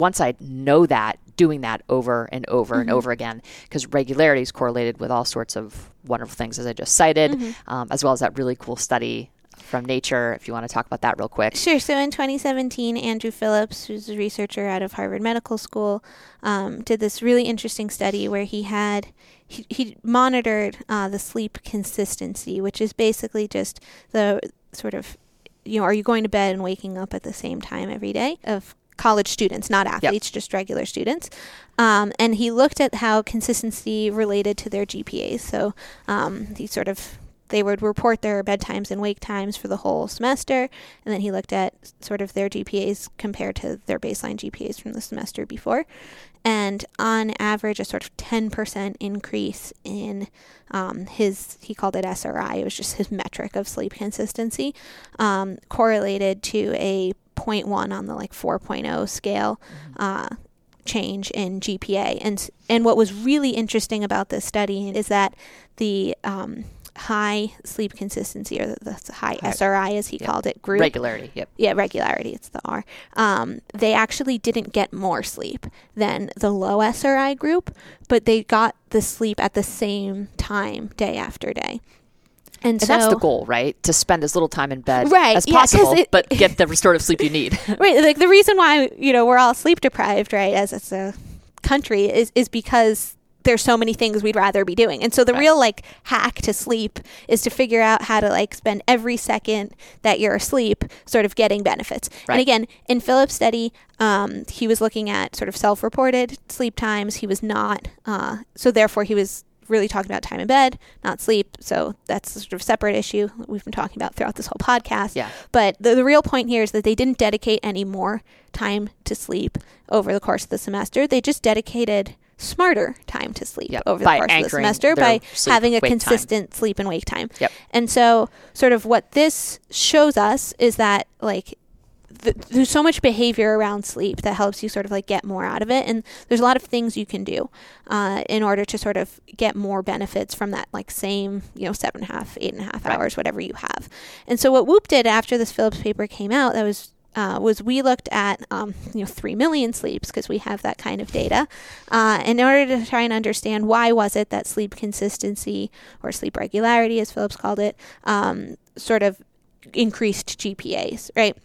once I know that, doing that over and over and over again, because regularity is correlated with all sorts of wonderful things, as I just cited, um, as well as that really cool study from Nature. If you want to talk about that real quick. Sure. So in 2017, Andrew Phillips, who's a researcher out of Harvard Medical School, um, did this really interesting study where he had he, he monitored uh, the sleep consistency, which is basically just the sort of you know, are you going to bed and waking up at the same time every day of college students, not athletes, just regular students. Um, and he looked at how consistency related to their GPAs. So um, he sort of they would report their bedtimes and wake times for the whole semester, and then he looked at sort of their GPAs compared to their baseline GPAs from the semester before. And on average, a sort of 10% increase in um, his, he called it SRI, it was just his metric of sleep consistency, um, correlated to a 0.1 on the like 4.0 scale. Uh, change in GPA. And and what was really interesting about this study is that the um, high sleep consistency or the, the high, high, SRI as he yep. called it group regularity. Yep. Yeah, regularity. It's the R. Um, they actually didn't get more sleep than the low SRI group, but they got the sleep at the same time day after day. And, and so, that's the goal, right? To spend as little time in bed right, as possible, yeah, it, but get the restorative sleep you need. right. Like the reason why you know we're all sleep deprived, right, as, as a country, is is because there's so many things we'd rather be doing. And so the right. real like hack to sleep is to figure out how to like spend every second that you're asleep sort of getting benefits. Right. And again, in Phillips' study, um, he was looking at sort of self-reported sleep times. He was not, uh, so therefore he was really talking about time in bed, not sleep. So that's a sort of separate issue we've been talking about throughout this whole podcast. Yeah. But the, the real point here is that they didn't dedicate any more time to sleep over the course of the semester. They just dedicated smarter time to sleep yep. over the course of the semester by having a consistent time. sleep and wake time. Yep. And so, sort of what this shows us is that, like, th- there's so much behavior around sleep that helps you sort of like get more out of it. And there's a lot of things you can do uh, in order to sort of get more benefits from that, like, same, you know, seven and a half, eight and a half right. hours, whatever you have. And so, what Whoop did after this Phillips paper came out, that was uh, was we looked at um, you know three million sleeps because we have that kind of data uh, in order to try and understand why was it that sleep consistency or sleep regularity as Phillips called it um, sort of increased GPAs right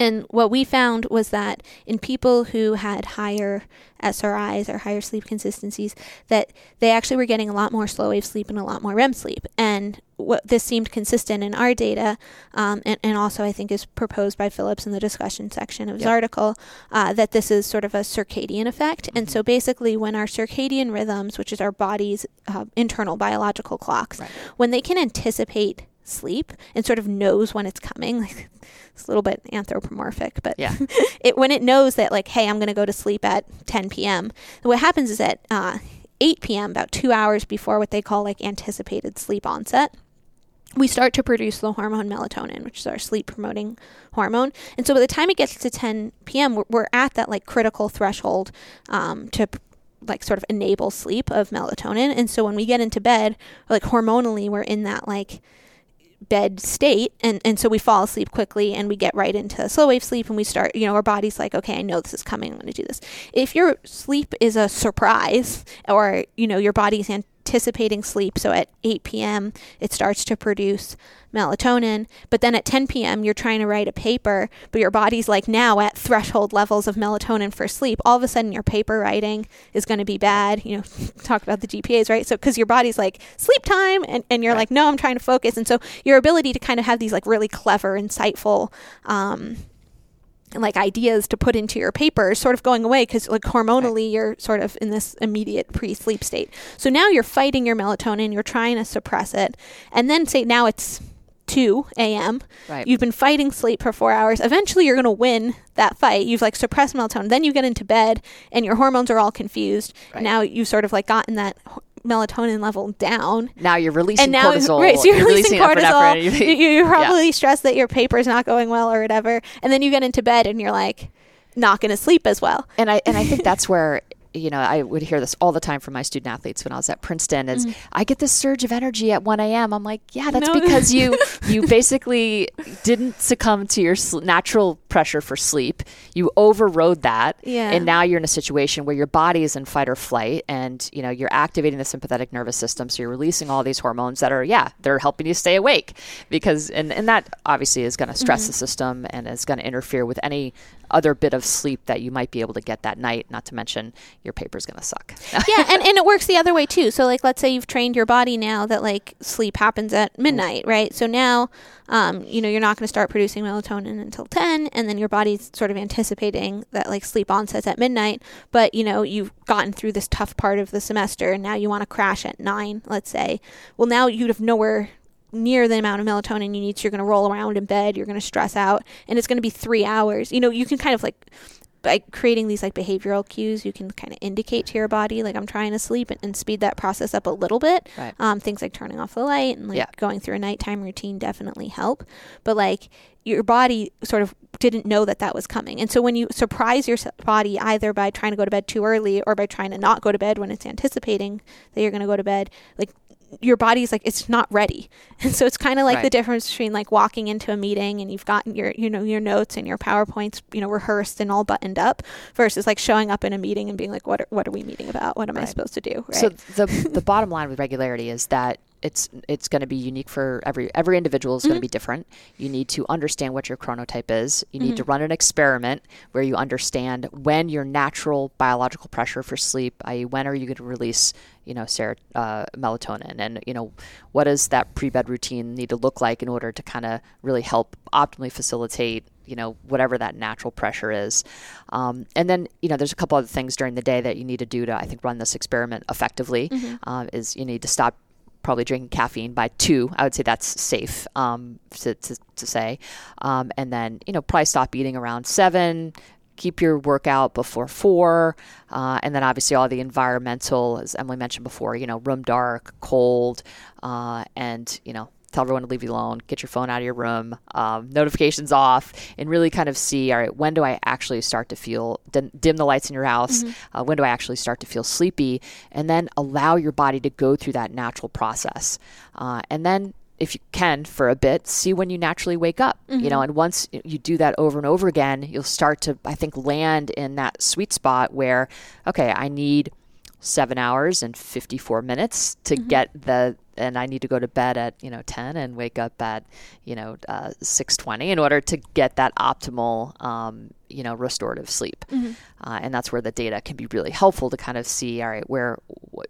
and what we found was that in people who had higher SRIs or higher sleep consistencies, that they actually were getting a lot more slow wave sleep and a lot more REM sleep. And what this seemed consistent in our data, um, and, and also I think is proposed by Phillips in the discussion section of his yep. article, uh, that this is sort of a circadian effect. Mm-hmm. And so basically, when our circadian rhythms, which is our body's uh, internal biological clocks, right. when they can anticipate sleep and sort of knows when it's coming. Like it's a little bit anthropomorphic, but yeah, it when it knows that like, hey, I'm going to go to sleep at 10 p.m. What happens is at uh, 8 p.m., about two hours before what they call like anticipated sleep onset, we start to produce the hormone melatonin, which is our sleep promoting hormone. And so by the time it gets to 10 p.m., we're, we're at that like critical threshold um, to like sort of enable sleep of melatonin. And so when we get into bed, like hormonally, we're in that like bed state and, and so we fall asleep quickly and we get right into slow wave sleep and we start you know our body's like okay i know this is coming i'm going to do this. If your sleep is a surprise or you know your body's anticipating sleep. So at 8 p.m., it starts to produce melatonin. But then at 10 p.m., you're trying to write a paper, but your body's like now at threshold levels of melatonin for sleep. All of a sudden, your paper writing is going to be bad. You know, talk about the GPAs, right? So, because your body's like sleep time, and, and you're right. like, no, I'm trying to focus. And so, your ability to kind of have these like really clever, insightful, um, like ideas to put into your paper sort of going away because like hormonally right. you're sort of in this immediate pre-sleep state so now you're fighting your melatonin you're trying to suppress it and then say now it's 2 a.m right. you've been fighting sleep for four hours eventually you're going to win that fight you've like suppressed melatonin then you get into bed and your hormones are all confused right. now you've sort of like gotten that melatonin level down. Now you're releasing and now, cortisol. Right, so you're, you're releasing, releasing cortisol. You, are probably yeah. stressed that your paper's not going well or whatever. And then you get into bed and you're like not going to sleep as well. And I and I think that's where you know, I would hear this all the time from my student athletes when I was at Princeton is mm-hmm. I get this surge of energy at 1 a.m. I'm like, yeah, that's no. because you you basically didn't succumb to your sl- natural pressure for sleep. You overrode that. Yeah. And now you're in a situation where your body is in fight or flight and, you know, you're activating the sympathetic nervous system. So you're releasing all these hormones that are, yeah, they're helping you stay awake because, and, and that obviously is going to stress mm-hmm. the system and is going to interfere with any other bit of sleep that you might be able to get that night, not to mention your paper's going to suck. yeah, and, and it works the other way too. So, like, let's say you've trained your body now that like sleep happens at midnight, right? So now, um, you know, you're not going to start producing melatonin until 10, and then your body's sort of anticipating that like sleep onsets at midnight, but you know, you've gotten through this tough part of the semester and now you want to crash at 9, let's say. Well, now you'd have nowhere near the amount of melatonin you need. So you're going to roll around in bed, you're going to stress out, and it's going to be three hours. You know, you can kind of like by creating these like behavioral cues, you can kind of indicate to your body like I'm trying to sleep and, and speed that process up a little bit. Right. Um, things like turning off the light and like Yeah. going through a nighttime routine definitely help. But like your body sort of didn't know that that was coming, and so when you surprise your body either by trying to go to bed too early or by trying to not go to bed when it's anticipating that you're going to go to bed, like your body's like it's not ready. And so it's kind of like the difference between like walking into a meeting and you've gotten your you know your notes and your powerpoints you know rehearsed and all buttoned up versus like showing up in a meeting and being like what are, what are we meeting about? What am i supposed to do? Right. So the the bottom line with regularity is that it's it's going to be unique for every every individual is going to be different. You need to understand what your chronotype is. You need to run an experiment where you understand when your natural biological pressure for sleep, i.e., when are you going to release you know ser- uh, melatonin, and you know what does that pre bed routine need to look like in order to kind of really help optimally facilitate you know whatever that natural pressure is um, and then you know there's a couple other things during the day that you need to do to i think run this experiment effectively um, is you need to stop probably drinking caffeine by two. I would say that's safe um, to, to, to say. Um, and then you know probably stop eating around seven keep your workout before four uh, and then obviously all the environmental as emily mentioned before you know room dark cold uh, and you know tell everyone to leave you alone get your phone out of your room um, notifications off and really kind of see all right when do i actually start to feel dim, dim the lights in your house? Uh, when do i actually start to feel sleepy? And then allow your body to go through that natural process. Uh, and then if you can for a bit see when you naturally wake up you know and once you do that over and over again you'll start to i think land in that sweet spot where okay i need seven hours and 54 minutes to get the and i need to go to bed at you know 10 and wake up at you know uh, 6.20 in order to get that optimal um, you know restorative sleep. Uh, and that's where the data can be really helpful to kind of see all right where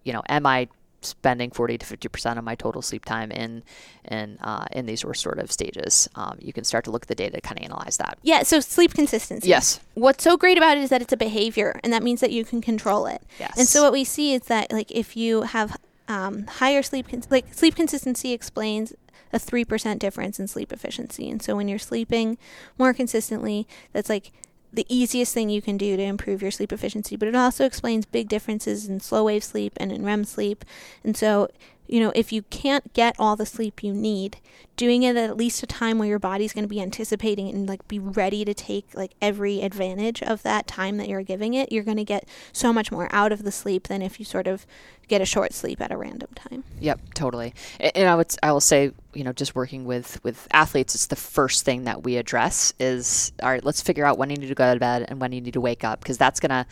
you know am i spending 40 to 50 percent of my total sleep time in in uh, in these restorative stages. Um, you can start to look at the data to kind of analyze that. Yeah so sleep consistency. Yes. what's so great about it is that it's a behavior and that means that you can control it. Yes and so what we see is that like if you have um, higher sleep cons- like sleep consistency explains a 3% difference in sleep efficiency. And so when you're sleeping more consistently that's like the easiest thing you can do to improve your sleep efficiency but it also explains big differences in slow wave sleep and in REM sleep. And so you know if you can't get all the sleep you need doing it at least a time where your body's going to be anticipating and like be ready to take like every advantage of that time that you're giving it you're going to get so much more out of the sleep than if you sort of get a short sleep at a random time Yep, totally. And I would I will say, you know, just working with with athletes, it's the first thing that we address is all right. Let's figure out when you need to go to bed and when you need to wake up because that's gonna,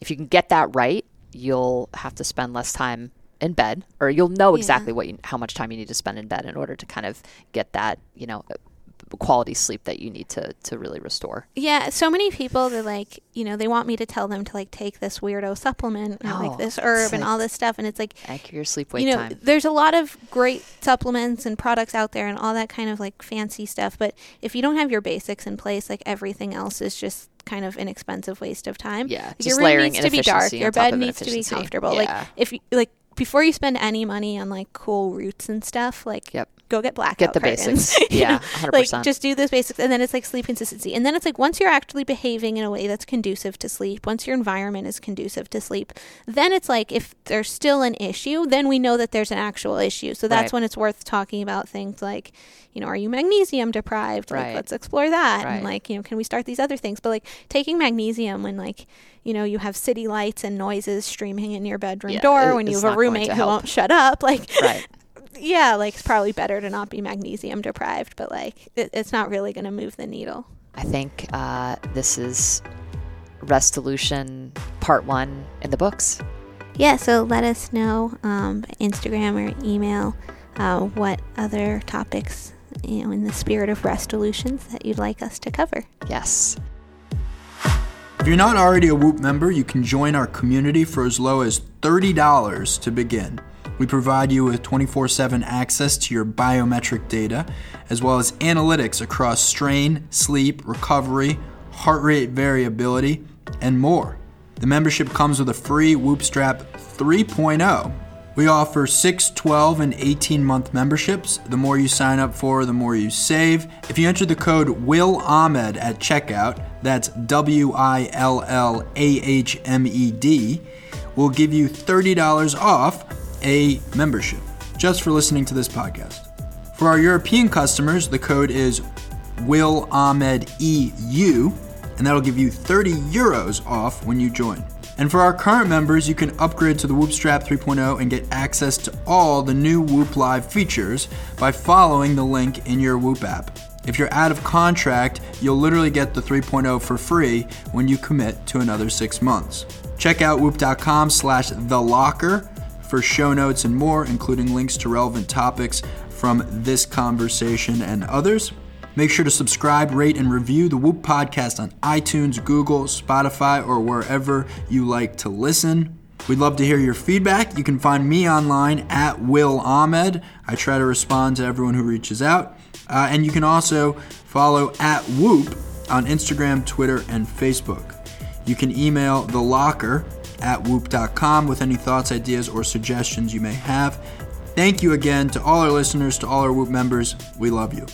if you can get that right, you'll have to spend less time in bed, or you'll know Yeah. exactly what you, how much time you need to spend in bed in order to kind of get that, you know, quality sleep that you need to to really restore. yeah so many people they're like you know they want me to tell them to like take this weirdo supplement and No, like oh, this herb and like- all this stuff and it's like your sleep wake you know, time. there's a lot of great supplements and products out there and all that kind of like fancy stuff. But if you don't have your basics in place, like everything else is just kind of an expensive waste of time. Yeah, Like, your room layering needs to be dark. Your bed needs to be comfortable. Yeah. Like if you like before you spend any money on like cool roots and stuff, like Yep. Go get blackout Get the curtains. basics. Yeah, 100%. Like just do those basics, and then it's like sleep consistency, and then it's like once you're actually behaving in a way that's conducive to sleep, once your environment is conducive to sleep, then it's like if there's still an issue, then we know that there's an actual issue. So that's Right. when it's worth talking about things like, you know, are you magnesium deprived? Like let's explore that, Right. and like you know, can we start these other things? But like taking magnesium when like you know you have city lights and noises streaming in your bedroom Yeah, door it- when you have a roommate who won't shut up, like Right. Yeah, like it's probably better to not be magnesium deprived, but like it, it's not really going to move the needle. I think uh, this is Restolution Part One in the books. Yeah, so let us know um, Instagram or email uh, what other topics, you know, in the spirit of Restolutions that you'd like us to cover. Yes. If you're not already a Whoop member, you can join our community for as low as $30 to begin. We provide you with 24 7 access to your biometric data, as well as analytics across strain, sleep, recovery, heart rate variability, and more. The membership comes with a free Whoop Strap 3.0 We offer 6, 12, and 18 month memberships. The more you sign up for, the more you save. If you enter the code Will Ahmed at checkout, that's W I L L A H M E D, we'll give you $30 off a membership just for listening to this podcast. For our European customers, the code is Will Ahmed EU, and that'll give you 30 euros off when you join. And for our current members, you can upgrade to the Whoop Strap 3.0 and get access to all the new Whoop Live features by following the link in your Whoop app. If you're out of contract, you'll literally get the 3.0 for free when you commit to another six months. Check out whoop.com slash the locker for show notes and more, including links to relevant topics from this conversation and others. Make sure to subscribe, rate, and review the Whoop podcast on iTunes, Google, Spotify, or wherever you like to listen. We'd love to hear your feedback. You can find me online at Will Ahmed. I try to respond to everyone who reaches out. Uh, and you can also follow at Whoop on Instagram, Twitter, and Facebook. You can email the locker at whoop.com with any thoughts, ideas, or suggestions you may have. Thank you again to all our listeners, to all our Whoop members. We love you.